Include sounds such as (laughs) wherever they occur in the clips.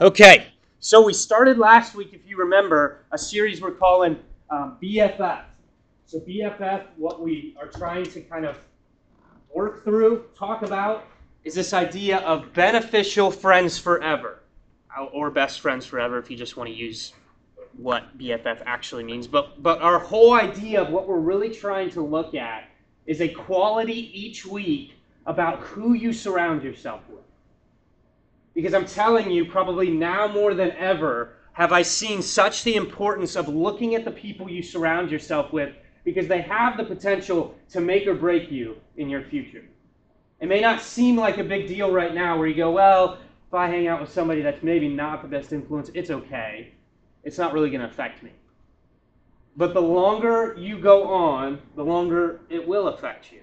Okay, so we started last week, if you remember, a series we're calling um, BFF. So, BFF, what we are trying to kind of work through, talk about, is this idea of beneficial friends forever, or best friends forever if you just want to use what BFF actually means. But, but our whole idea of what we're really trying to look at is a quality each week about who you surround yourself with. Because I'm telling you, probably now more than ever, have I seen such the importance of looking at the people you surround yourself with because they have the potential to make or break you in your future. It may not seem like a big deal right now where you go, well, if I hang out with somebody that's maybe not the best influence, it's okay. It's not really going to affect me. But the longer you go on, the longer it will affect you.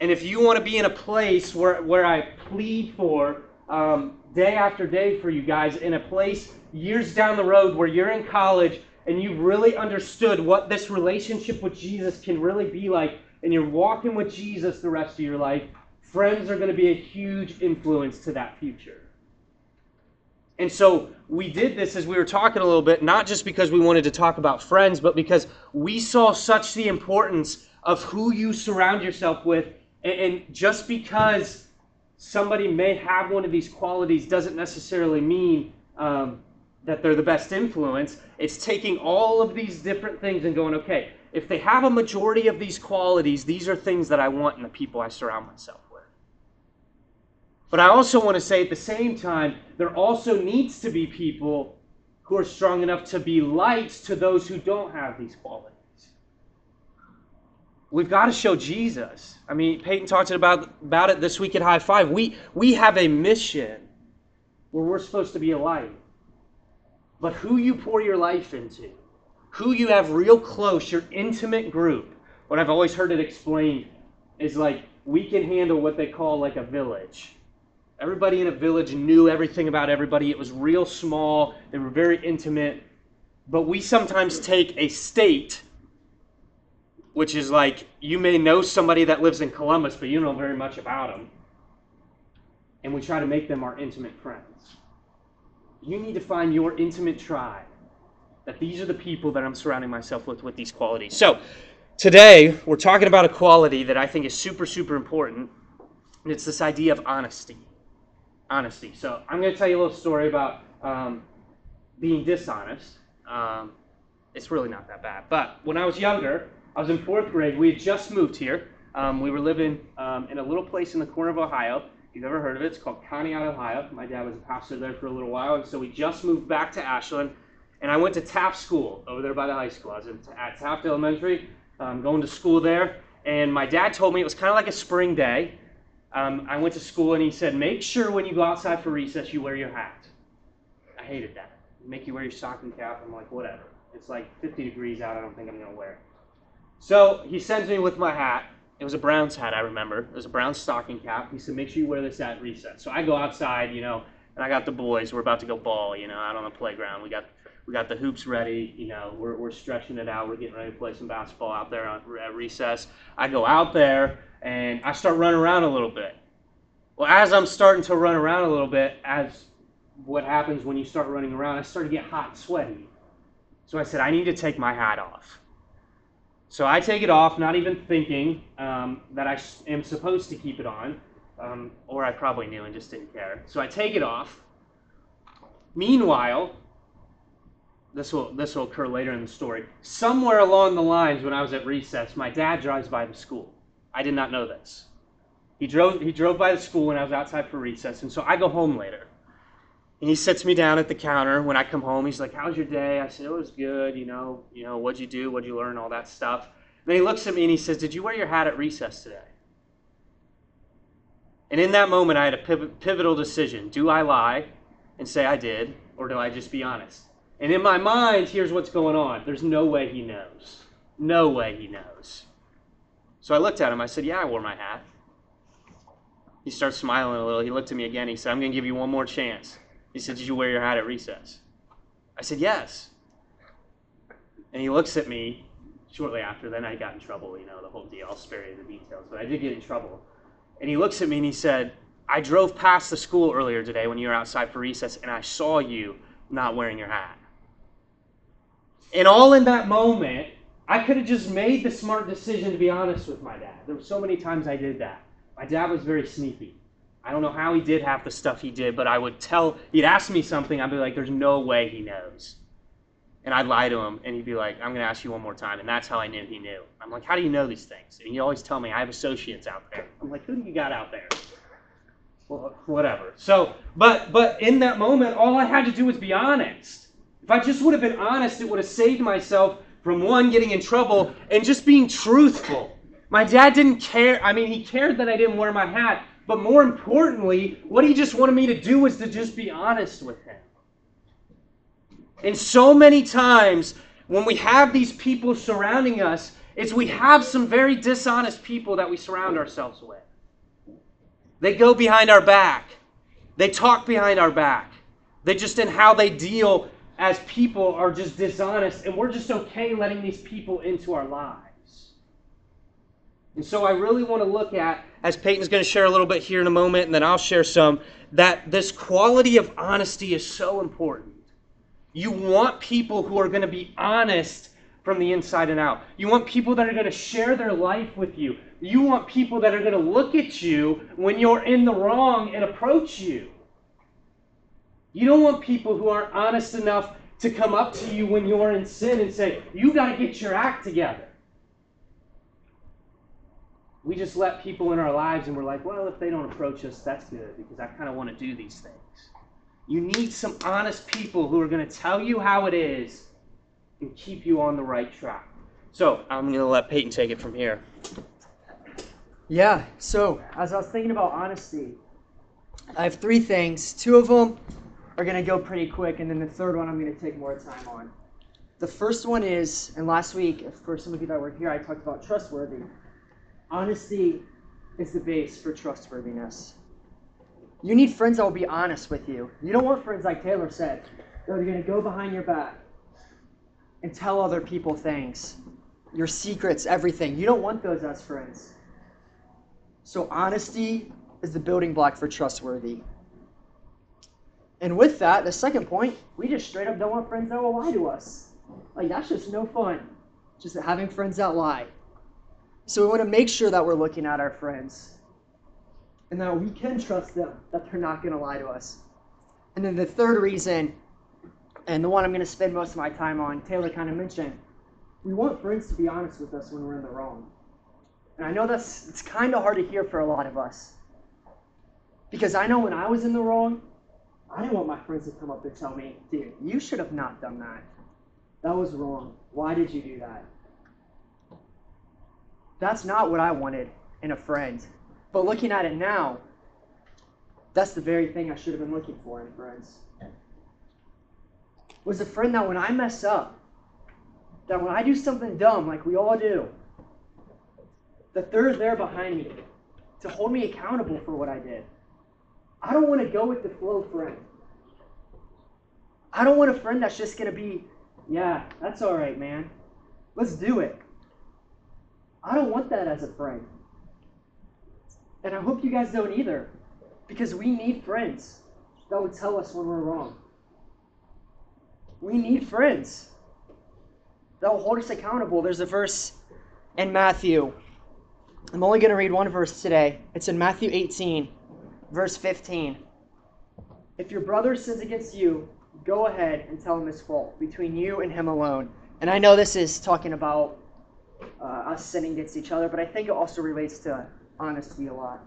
And if you want to be in a place where, where I plead for um, day after day for you guys, in a place years down the road where you're in college and you've really understood what this relationship with Jesus can really be like, and you're walking with Jesus the rest of your life, friends are going to be a huge influence to that future. And so we did this as we were talking a little bit, not just because we wanted to talk about friends, but because we saw such the importance of who you surround yourself with and, just because somebody may have one of these qualities doesn't necessarily mean um, that they're the best influence. It's taking all of these different things and going, okay, if they have a majority of these qualities, these are things that I want in the people I surround myself with. But I also want to say at the same time, there also needs to be people who are strong enough to be lights to those who don't have these qualities we've got to show Jesus. I mean, Peyton talked about, about it this week at High Five. We, we have a mission where we're supposed to be a light. But who you pour your life into, who you have real close, your intimate group, what I've always heard it explained is like we can handle what they call like a village. Everybody in a village knew everything about everybody. It was real small, they were very intimate. But we sometimes take a state which is like you may know somebody that lives in Columbus, but you don't know very much about them. And we try to make them our intimate friends. You need to find your intimate tribe. That these are the people that I'm surrounding myself with with these qualities. So, today we're talking about a quality that I think is super, super important, and it's this idea of honesty. Honesty. So, I'm going to tell you a little story about um, being dishonest. Um, it's really not that bad. But when I was younger, I was in fourth grade. We had just moved here. Um, we were living um, in a little place in the corner of Ohio. If you've ever heard of it, it's called Conneaut, Ohio. My dad was a pastor there for a little while, and so we just moved back to Ashland. And I went to Taft School over there by the high school. I was at Taft Elementary, um, going to school there. And my dad told me it was kind of like a spring day. Um, I went to school, and he said, "Make sure when you go outside for recess, you wear your hat." I hated that. Make you wear your stocking cap. I'm like, whatever. It's like 50 degrees out. I don't think I'm gonna wear it. So he sends me with my hat. It was a Browns hat, I remember. It was a brown stocking cap. He said, make sure you wear this at recess. So I go outside, you know, and I got the boys. We're about to go ball, you know, out on the playground. We got we got the hoops ready. You know, we're, we're stretching it out. We're getting ready to play some basketball out there on, at recess. I go out there and I start running around a little bit. Well, as I'm starting to run around a little bit, as what happens when you start running around, I start to get hot and sweaty. So I said, I need to take my hat off. So I take it off, not even thinking um, that I am supposed to keep it on, um, or I probably knew and just didn't care. So I take it off. Meanwhile, this will this will occur later in the story. Somewhere along the lines, when I was at recess, my dad drives by the school. I did not know this. He drove he drove by the school when I was outside for recess, and so I go home later. And he sits me down at the counter when I come home. He's like, "How's your day?" I said, "It was good. You know, you know, what'd you do? What'd you learn? All that stuff." And then he looks at me and he says, "Did you wear your hat at recess today?" And in that moment, I had a pivotal decision: Do I lie and say I did, or do I just be honest? And in my mind, here's what's going on. There's no way he knows. No way he knows. So I looked at him. I said, "Yeah, I wore my hat." He starts smiling a little. He looked at me again. He said, "I'm going to give you one more chance." He said, Did you wear your hat at recess? I said, Yes. And he looks at me shortly after. Then I got in trouble, you know, the whole deal. I'll spare you the details, but I did get in trouble. And he looks at me and he said, I drove past the school earlier today when you were outside for recess, and I saw you not wearing your hat. And all in that moment, I could have just made the smart decision to be honest with my dad. There were so many times I did that. My dad was very sneaky. I don't know how he did half the stuff he did, but I would tell, he'd ask me something, I'd be like, there's no way he knows. And I'd lie to him, and he'd be like, I'm going to ask you one more time. And that's how I knew he knew. I'm like, how do you know these things? And he'd always tell me, I have associates out there. I'm like, who do you got out there? Well, whatever. So, but, but in that moment, all I had to do was be honest. If I just would have been honest, it would have saved myself from one, getting in trouble, and just being truthful. My dad didn't care. I mean, he cared that I didn't wear my hat, but more importantly, what he just wanted me to do was to just be honest with him. And so many times when we have these people surrounding us, it's we have some very dishonest people that we surround ourselves with. They go behind our back. They talk behind our back. They just in how they deal as people are just dishonest, and we're just okay letting these people into our lives. And so I really want to look at, as Peyton's going to share a little bit here in a moment, and then I'll share some, that this quality of honesty is so important. You want people who are going to be honest from the inside and out. You want people that are going to share their life with you. You want people that are going to look at you when you're in the wrong and approach you. You don't want people who aren't honest enough to come up to you when you're in sin and say, You got to get your act together. We just let people in our lives and we're like, Well, if they don't approach us, that's good because I kind of want to do these things. You need some honest people who are going to tell you how it is and keep you on the right track. So I'm going to let Peyton take it from here. Yeah, so as I was thinking about honesty, I have three things. Two of them are going to go pretty quick, and then the third one I'm going to take more time on. The first one is, and last week, for some of you that were here, I talked about trustworthy. Honesty is the base for trustworthiness. You need friends that will be honest with you. You don't want friends like Taylor said, that are going to go behind your back and tell other people things, your secrets, everything. You don't want those as friends. So, honesty is the building block for trustworthy. And with that, the second point, we just straight up don't want friends that will lie to us. Like, that's just no fun. Just having friends that lie. So, we want to make sure that we're looking at our friends and that we can trust them, that they're not going to lie to us. And then the third reason, and the one I'm going to spend most of my time on, Taylor kind of mentioned, we want friends to be honest with us when we're in the wrong. And I know that's it's kind of hard to hear for a lot of us. Because I know when I was in the wrong, I didn't want my friends to come up and tell me, dude, you should have not done that. That was wrong. Why did you do that? That's not what I wanted in a friend. But looking at it now, that's the very thing I should have been looking for in friends. Was a friend that when I mess up, that when I do something dumb, like we all do, that they're there behind me to hold me accountable for what I did. I don't want to go with the flow friend. I don't want a friend that's just going to be, yeah, that's all right, man. Let's do it. I don't want that as a friend. And I hope you guys don't either, because we need friends that would tell us when we're wrong. We need friends that will hold us accountable. There's a verse in Matthew. I'm only going to read one verse today. It's in Matthew 18, verse 15. If your brother sins against you, go ahead and tell him his fault between you and him alone. And I know this is talking about uh, us sinning against each other, but I think it also relates to honesty a lot.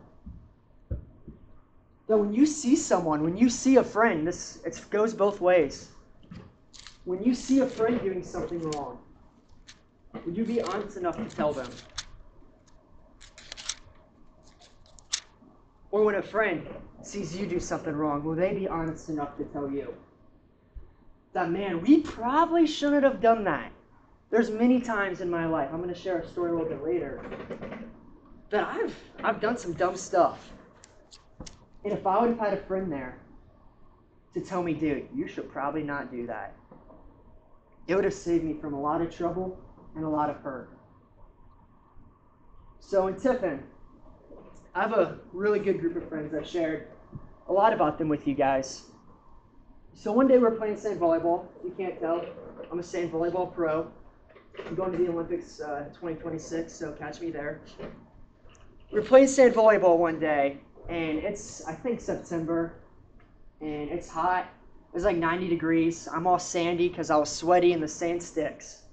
That when you see someone, when you see a friend, this it goes both ways. When you see a friend doing something wrong, would you be honest enough to tell them? Or when a friend sees you do something wrong, will they be honest enough to tell you? That man, we probably shouldn't have done that. There's many times in my life, I'm going to share a story a little bit later, that I've I've done some dumb stuff. And if I would have had a friend there to tell me, dude, you should probably not do that, it would have saved me from a lot of trouble and a lot of hurt. So in Tiffin, I have a really good group of friends. I've shared a lot about them with you guys. So one day we're playing sand volleyball. You can't tell, I'm a sand volleyball pro. I'm going to the Olympics uh, 2026, so catch me there. We're playing sand volleyball one day, and it's I think September, and it's hot. It's like 90 degrees. I'm all sandy because I was sweaty and the sand sticks.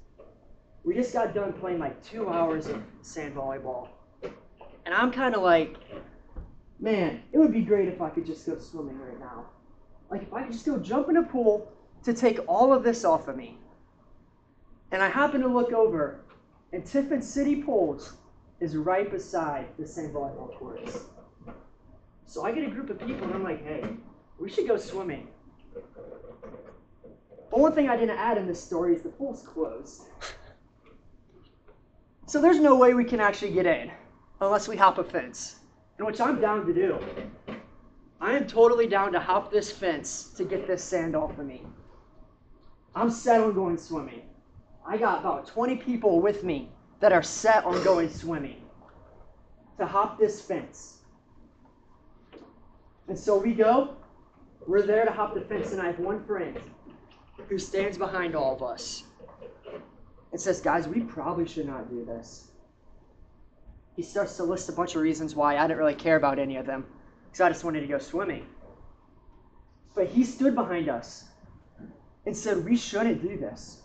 We just got done playing like two hours of sand volleyball. And I'm kind of like, man, it would be great if I could just go swimming right now. Like if I could just go jump in a pool to take all of this off of me. And I happen to look over, and Tiffin City Pools is right beside the sand volleyball courts. So I get a group of people, and I'm like, hey, we should go swimming. But one thing I didn't add in this story is the pool's closed. So there's no way we can actually get in unless we hop a fence, and which I'm down to do. I am totally down to hop this fence to get this sand off of me. I'm set on going swimming. I got about 20 people with me that are set on going swimming to hop this fence. And so we go, we're there to hop the fence, and I have one friend who stands behind all of us and says, Guys, we probably should not do this. He starts to list a bunch of reasons why I didn't really care about any of them because I just wanted to go swimming. But he stood behind us and said, We shouldn't do this.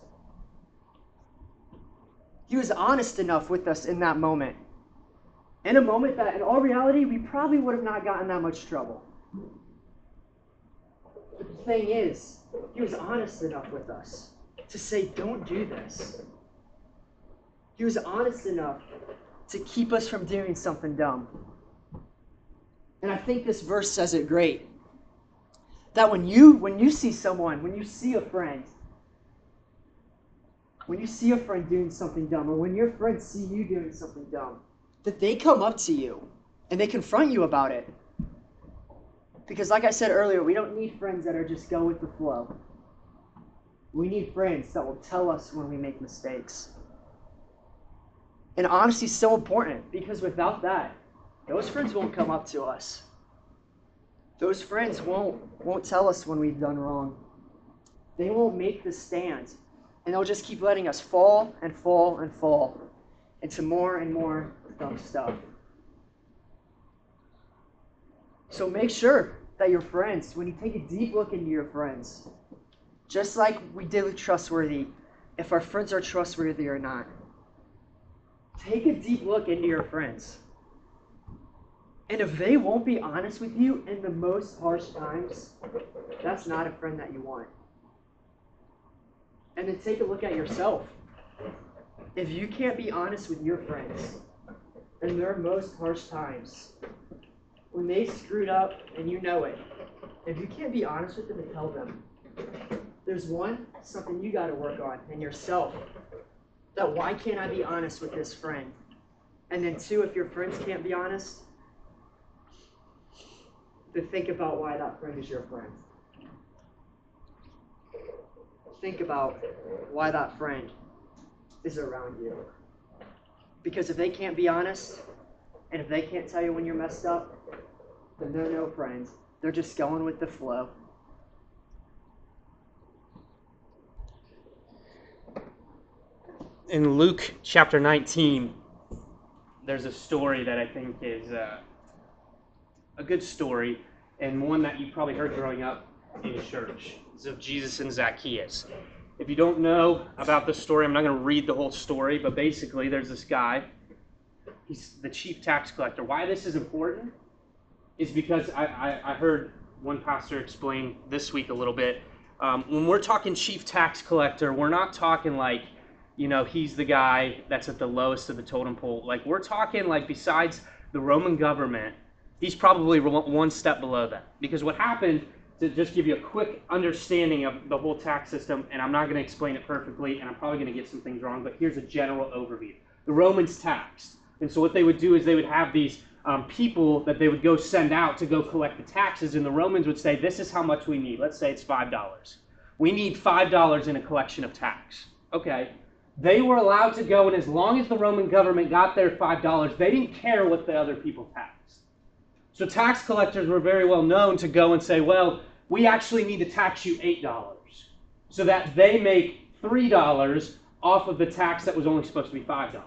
He was honest enough with us in that moment. In a moment that, in all reality, we probably would have not gotten that much trouble. But the thing is, he was honest enough with us to say, Don't do this. He was honest enough to keep us from doing something dumb. And I think this verse says it great. That when you when you see someone, when you see a friend, when you see a friend doing something dumb, or when your friends see you doing something dumb, that they come up to you and they confront you about it. Because like I said earlier, we don't need friends that are just go with the flow. We need friends that will tell us when we make mistakes. And honesty is so important because without that, those friends won't come up to us. Those friends won't won't tell us when we've done wrong. They won't make the stand. And they'll just keep letting us fall and fall and fall into more and more dumb stuff. So make sure that your friends, when you take a deep look into your friends, just like we did with trustworthy, if our friends are trustworthy or not, take a deep look into your friends. And if they won't be honest with you in the most harsh times, that's not a friend that you want. And then take a look at yourself. If you can't be honest with your friends in their most harsh times, when they screwed up and you know it, if you can't be honest with them and tell them, there's one, something you got to work on in yourself. That why can't I be honest with this friend? And then two, if your friends can't be honest, to think about why that friend is your friend. Think about why that friend is around you. Because if they can't be honest, and if they can't tell you when you're messed up, then they're no friends. They're just going with the flow. In Luke chapter 19, there's a story that I think is uh, a good story and one that you probably heard growing up in church. Of Jesus and Zacchaeus. If you don't know about this story, I'm not going to read the whole story, but basically, there's this guy. He's the chief tax collector. Why this is important is because I, I, I heard one pastor explain this week a little bit. Um, when we're talking chief tax collector, we're not talking like, you know, he's the guy that's at the lowest of the totem pole. Like, we're talking like besides the Roman government, he's probably one step below that. Because what happened, to just give you a quick understanding of the whole tax system, and I'm not going to explain it perfectly, and I'm probably going to get some things wrong, but here's a general overview. The Romans taxed. And so what they would do is they would have these um, people that they would go send out to go collect the taxes, and the Romans would say, This is how much we need. Let's say it's $5. We need $5 in a collection of tax. Okay. They were allowed to go, and as long as the Roman government got their $5, they didn't care what the other people taxed. So tax collectors were very well known to go and say, well, we actually need to tax you $8 so that they make $3 off of the tax that was only supposed to be $5.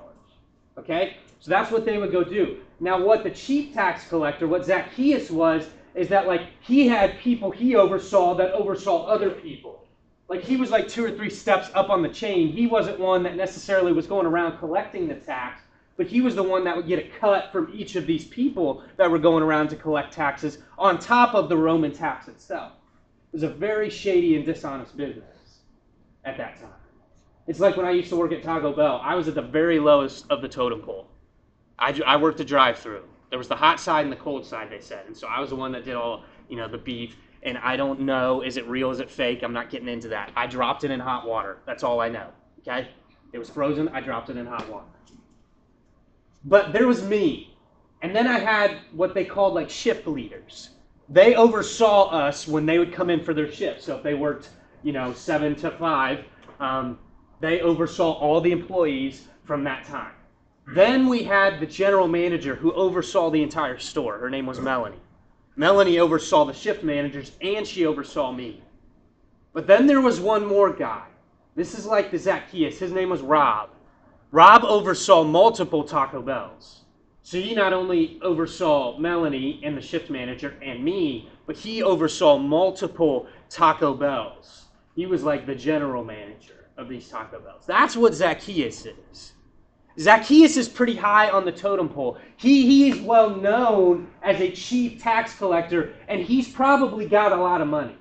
Okay? So that's what they would go do. Now, what the chief tax collector, what Zacchaeus was, is that like he had people he oversaw that oversaw other people. Like he was like two or three steps up on the chain. He wasn't one that necessarily was going around collecting the tax, but he was the one that would get a cut from each of these people that were going around to collect taxes on top of the Roman tax itself. It was a very shady and dishonest business at that time. It's like when I used to work at Taco Bell. I was at the very lowest of the totem pole. I, I worked a drive-through. There was the hot side and the cold side, they said, and so I was the one that did all, you know, the beef. And I don't know, is it real, is it fake? I'm not getting into that. I dropped it in hot water. That's all I know. Okay? It was frozen. I dropped it in hot water. But there was me, and then I had what they called like shift leaders. They oversaw us when they would come in for their shift. So if they worked, you know, seven to five, um, they oversaw all the employees from that time. Then we had the general manager who oversaw the entire store. Her name was Melanie. Melanie oversaw the shift managers and she oversaw me. But then there was one more guy. This is like the Zacchaeus. His name was Rob. Rob oversaw multiple Taco Bells. So he not only oversaw Melanie and the shift manager and me, but he oversaw multiple Taco Bells. He was like the general manager of these Taco Bells. That's what Zacchaeus is. Zacchaeus is pretty high on the totem pole. He, he is well known as a chief tax collector, and he's probably got a lot of money.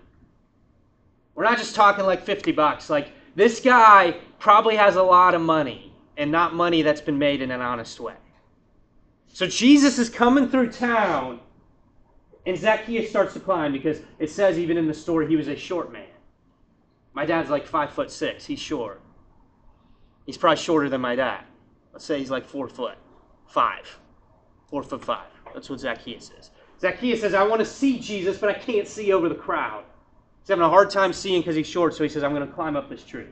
We're not just talking like 50 bucks. Like, this guy probably has a lot of money, and not money that's been made in an honest way. So Jesus is coming through town, and Zacchaeus starts to climb because it says even in the story he was a short man. My dad's like five foot six. He's short. He's probably shorter than my dad. Let's say he's like four foot five. Four foot five. That's what Zacchaeus is. Zacchaeus says, I want to see Jesus, but I can't see over the crowd. He's having a hard time seeing because he's short, so he says, I'm going to climb up this tree.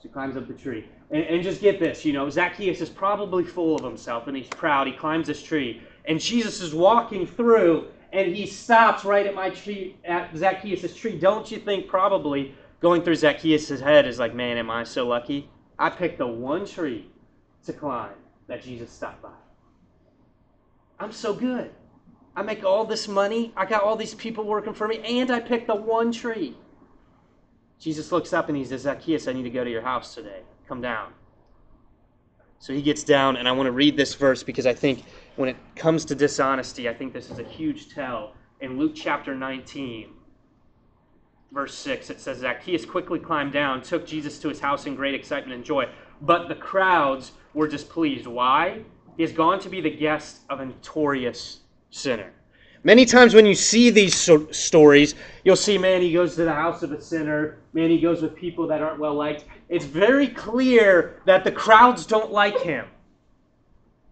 So he climbs up the tree. And, and just get this, you know, Zacchaeus is probably full of himself and he's proud. He climbs this tree. And Jesus is walking through and he stops right at my tree, at Zacchaeus' tree. Don't you think probably going through Zacchaeus' head is like, man, am I so lucky? I picked the one tree to climb that Jesus stopped by. I'm so good. I make all this money. I got all these people working for me, and I picked the one tree. Jesus looks up and he says, Zacchaeus, I need to go to your house today. Come down. So he gets down, and I want to read this verse because I think when it comes to dishonesty, I think this is a huge tell. In Luke chapter 19, verse 6, it says, Zacchaeus quickly climbed down, took Jesus to his house in great excitement and joy. But the crowds were displeased. Why? He has gone to be the guest of a notorious sinner. Many times when you see these so- stories, you'll see, man, he goes to the house of a sinner. Man, he goes with people that aren't well liked. It's very clear that the crowds don't like him.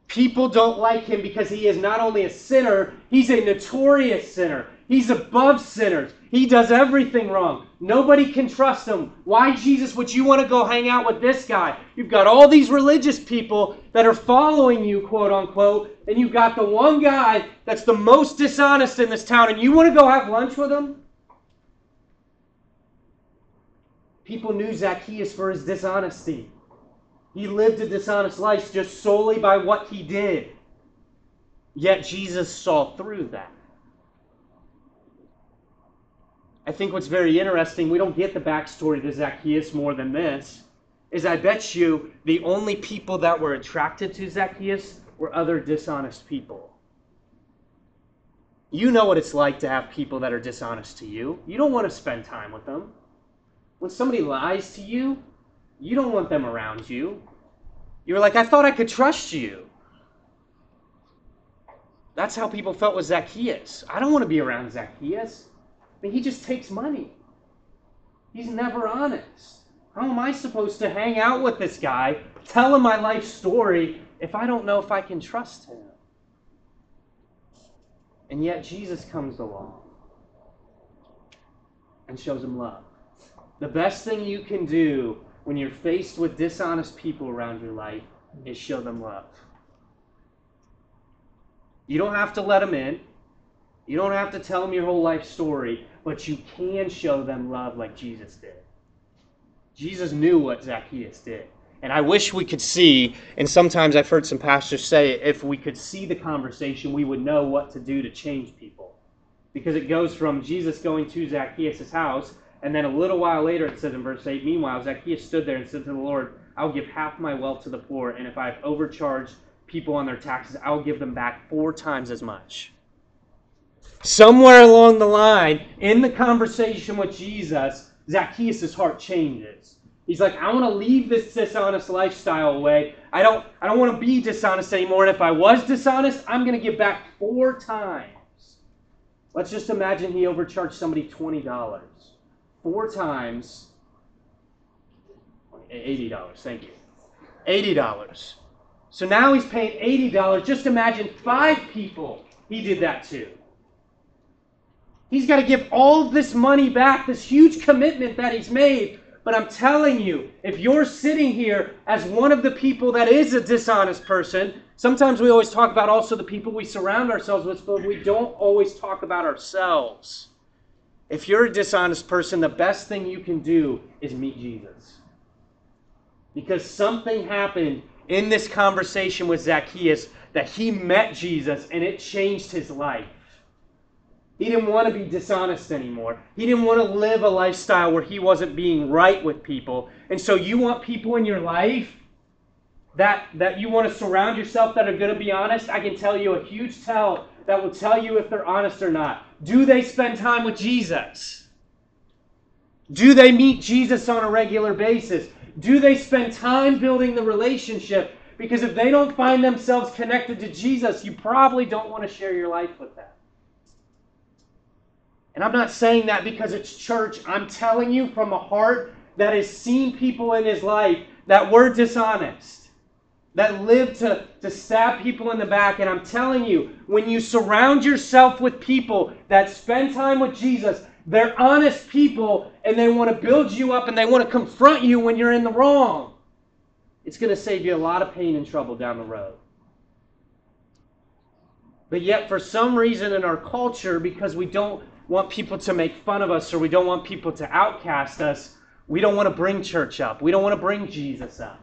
People don't like him because he is not only a sinner, he's a notorious sinner. He's above sinners. He does everything wrong. Nobody can trust him. Why, Jesus, would you want to go hang out with this guy? You've got all these religious people that are following you, quote unquote, and you've got the one guy that's the most dishonest in this town, and you want to go have lunch with him? People knew Zacchaeus for his dishonesty. He lived a dishonest life just solely by what he did. Yet Jesus saw through that. I think what's very interesting, we don't get the backstory to Zacchaeus more than this, is I bet you the only people that were attracted to Zacchaeus were other dishonest people. You know what it's like to have people that are dishonest to you. You don't want to spend time with them. When somebody lies to you, you don't want them around you. You're like, I thought I could trust you. That's how people felt with Zacchaeus. I don't want to be around Zacchaeus. Mean, he just takes money. He's never honest. How am I supposed to hang out with this guy, tell him my life story, if I don't know if I can trust him? And yet Jesus comes along and shows him love. The best thing you can do when you're faced with dishonest people around your life is show them love. You don't have to let them in. You don't have to tell them your whole life story, but you can show them love like Jesus did. Jesus knew what Zacchaeus did. And I wish we could see, and sometimes I've heard some pastors say, if we could see the conversation, we would know what to do to change people. Because it goes from Jesus going to Zacchaeus' house, and then a little while later it says in verse 8, Meanwhile, Zacchaeus stood there and said to the Lord, I'll give half my wealth to the poor, and if I've overcharged people on their taxes, I'll give them back four times as much. Somewhere along the line, in the conversation with Jesus, Zacchaeus' heart changes. He's like, I want to leave this dishonest lifestyle away. I don't, I don't want to be dishonest anymore. And if I was dishonest, I'm going to give back four times. Let's just imagine he overcharged somebody $20. Four times, $80, thank you. $80. So now he's paying $80. Just imagine five people he did that to. He's got to give all this money back, this huge commitment that he's made. But I'm telling you, if you're sitting here as one of the people that is a dishonest person, sometimes we always talk about also the people we surround ourselves with, but we don't always talk about ourselves. If you're a dishonest person, the best thing you can do is meet Jesus. Because something happened in this conversation with Zacchaeus that he met Jesus and it changed his life. He didn't want to be dishonest anymore. He didn't want to live a lifestyle where he wasn't being right with people. And so you want people in your life that that you want to surround yourself that are going to be honest. I can tell you a huge tell that will tell you if they're honest or not. Do they spend time with Jesus? Do they meet Jesus on a regular basis? Do they spend time building the relationship? Because if they don't find themselves connected to Jesus, you probably don't want to share your life with them. And I'm not saying that because it's church. I'm telling you from a heart that has seen people in his life that were dishonest, that lived to, to stab people in the back. And I'm telling you, when you surround yourself with people that spend time with Jesus, they're honest people and they want to build you up and they want to confront you when you're in the wrong. It's going to save you a lot of pain and trouble down the road. But yet, for some reason in our culture, because we don't want people to make fun of us or we don't want people to outcast us, we don't want to bring church up. We don't want to bring Jesus up.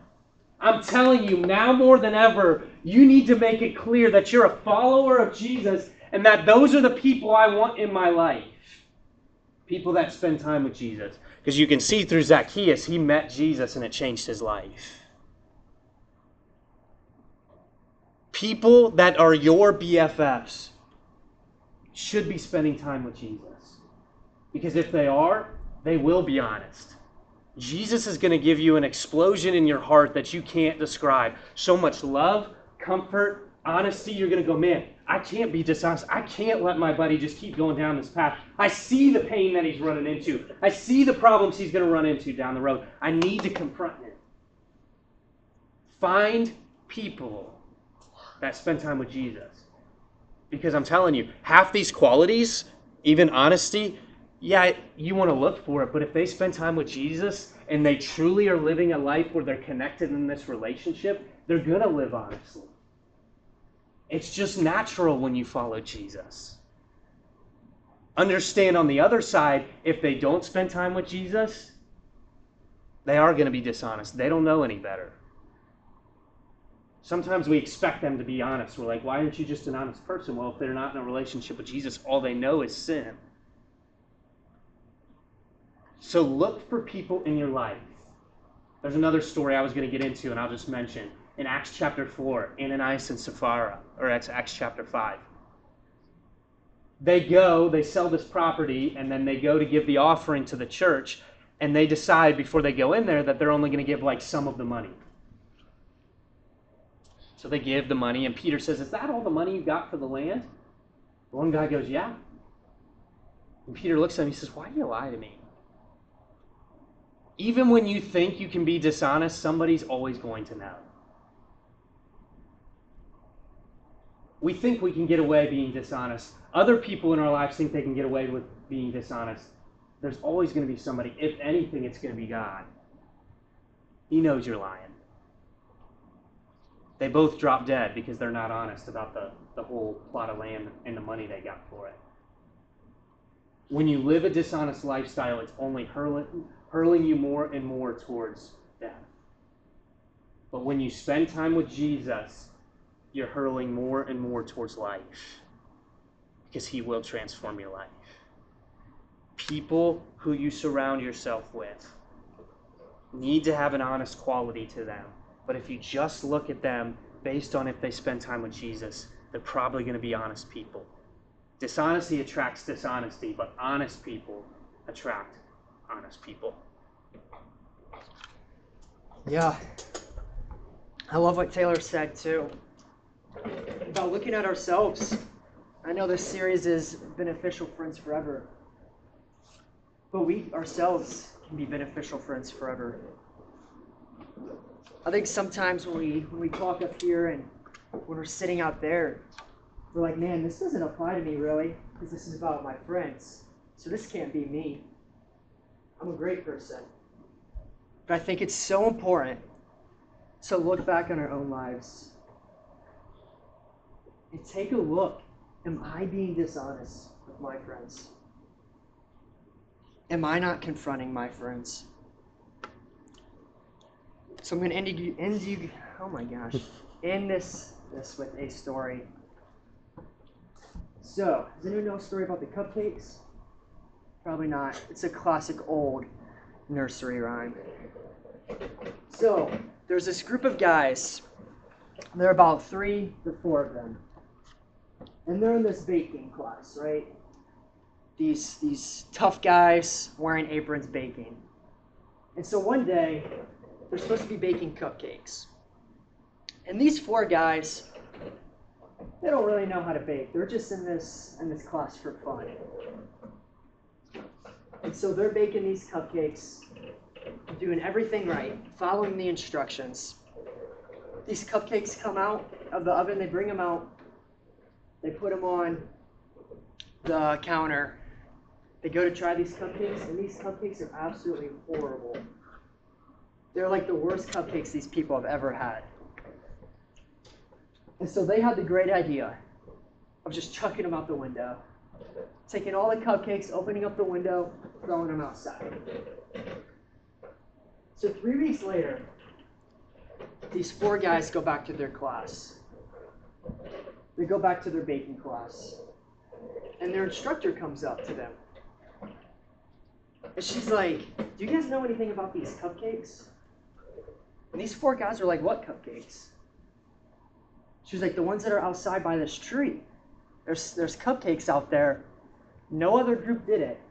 I'm telling you, now more than ever, you need to make it clear that you're a follower of Jesus and that those are the people I want in my life. People that spend time with Jesus. Because you can see through Zacchaeus, he met Jesus and it changed his life. People that are your BFFs should be spending time with Jesus. Because if they are, they will be honest. Jesus is going to give you an explosion in your heart that you can't describe. So much love, comfort, honesty. You're going to go, man, I can't be dishonest. I can't let my buddy just keep going down this path. I see the pain that he's running into. I see the problems he's going to run into down the road. I need to confront him. Find people that spend time with Jesus. Because I'm telling you, half these qualities, even honesty, yeah, you want to look for it, but if they spend time with Jesus and they truly are living a life where they're connected in this relationship, they're going to live honestly. It's just natural when you follow Jesus. Understand on the other side, if they don't spend time with Jesus, they are going to be dishonest. They don't know any better. Sometimes we expect them to be honest. We're like, why aren't you just an honest person? Well, if they're not in a relationship with Jesus, all they know is sin. So look for people in your life. There's another story I was going to get into, and I'll just mention. In Acts chapter 4, Ananias and Sapphira, or Acts chapter 5. They go, they sell this property, and then they go to give the offering to the church, and they decide before they go in there that they're only going to give like some of the money. So they give the money, and Peter says, Is that all the money you got for the land? One guy goes, Yeah. And Peter looks at him, and he says, Why do you lie to me? Even when you think you can be dishonest, somebody's always going to know. We think we can get away being dishonest. Other people in our lives think they can get away with being dishonest. There's always going to be somebody. If anything, it's going to be God. He knows you're lying they both drop dead because they're not honest about the, the whole plot of land and the money they got for it. When you live a dishonest lifestyle, it's only hurling, hurling you more and more towards death. But when you spend time with Jesus, you're hurling more and more towards life because He will transform your life. People who you surround yourself with need to have an honest quality to them. But if you just look at them based on if they spend time with Jesus, they're probably going to be honest people. Dishonesty attracts dishonesty, but honest people attract honest people. Yeah. I love what Taylor said too about looking at ourselves. I know this series is beneficial friends forever, but we ourselves can be beneficial friends forever. I think sometimes when we when we talk up here and when we're sitting out there, we're like, man, this doesn't apply to me really, because this is about my friends. So this can't be me. I'm a great person. But I think it's so important to look back on our own lives and take a look. Am I being dishonest with my friends? Am I not confronting my friends? So I'm going to end you, end you, oh my gosh, (laughs) end this, this with a story. So, does anyone know a story about the cupcakes? Probably not. It's a classic old nursery rhyme. So, there's this group of guys. There are about three to four of them. And they're in this baking class, right? These these tough guys wearing aprons baking. And so one day, they're supposed to be baking cupcakes. And these four guys, they don't really know how to bake. They're just in this in this class for fun. And so they're baking these cupcakes, doing everything right, following the instructions. These cupcakes come out of the oven, they bring them out, they put them on the counter. They go to try these cupcakes, and these cupcakes are absolutely horrible. They're like the worst cupcakes these people have ever had. And so they had the great idea of just chucking them out the window, taking all the cupcakes, opening up the window, throwing them outside. So three weeks later, these four guys go back to their class. They go back to their baking class. And their instructor comes up to them. And she's like, Do you guys know anything about these cupcakes? And these four guys are like, What cupcakes? She was like, The ones that are outside by this tree. There's, there's cupcakes out there. No other group did it.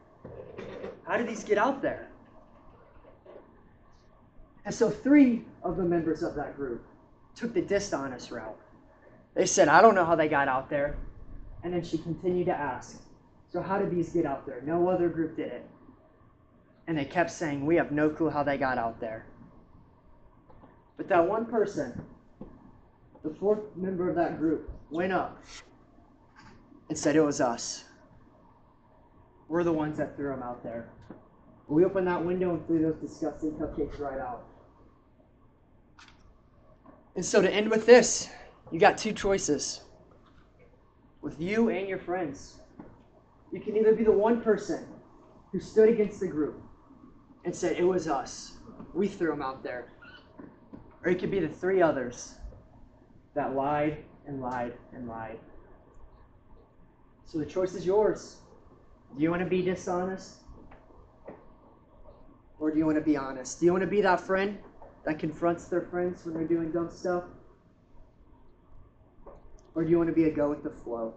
How did these get out there? And so three of the members of that group took the dishonest route. They said, I don't know how they got out there. And then she continued to ask, So how did these get out there? No other group did it. And they kept saying, We have no clue how they got out there. But that one person, the fourth member of that group, went up and said, It was us. We're the ones that threw them out there. We opened that window and threw those disgusting cupcakes right out. And so to end with this, you got two choices with you and your friends. You can either be the one person who stood against the group and said, It was us. We threw them out there. Or you could be the three others that lied and lied and lied. So the choice is yours. Do you want to be dishonest? Or do you want to be honest? Do you want to be that friend that confronts their friends when they're doing dumb stuff? Or do you want to be a go with the flow?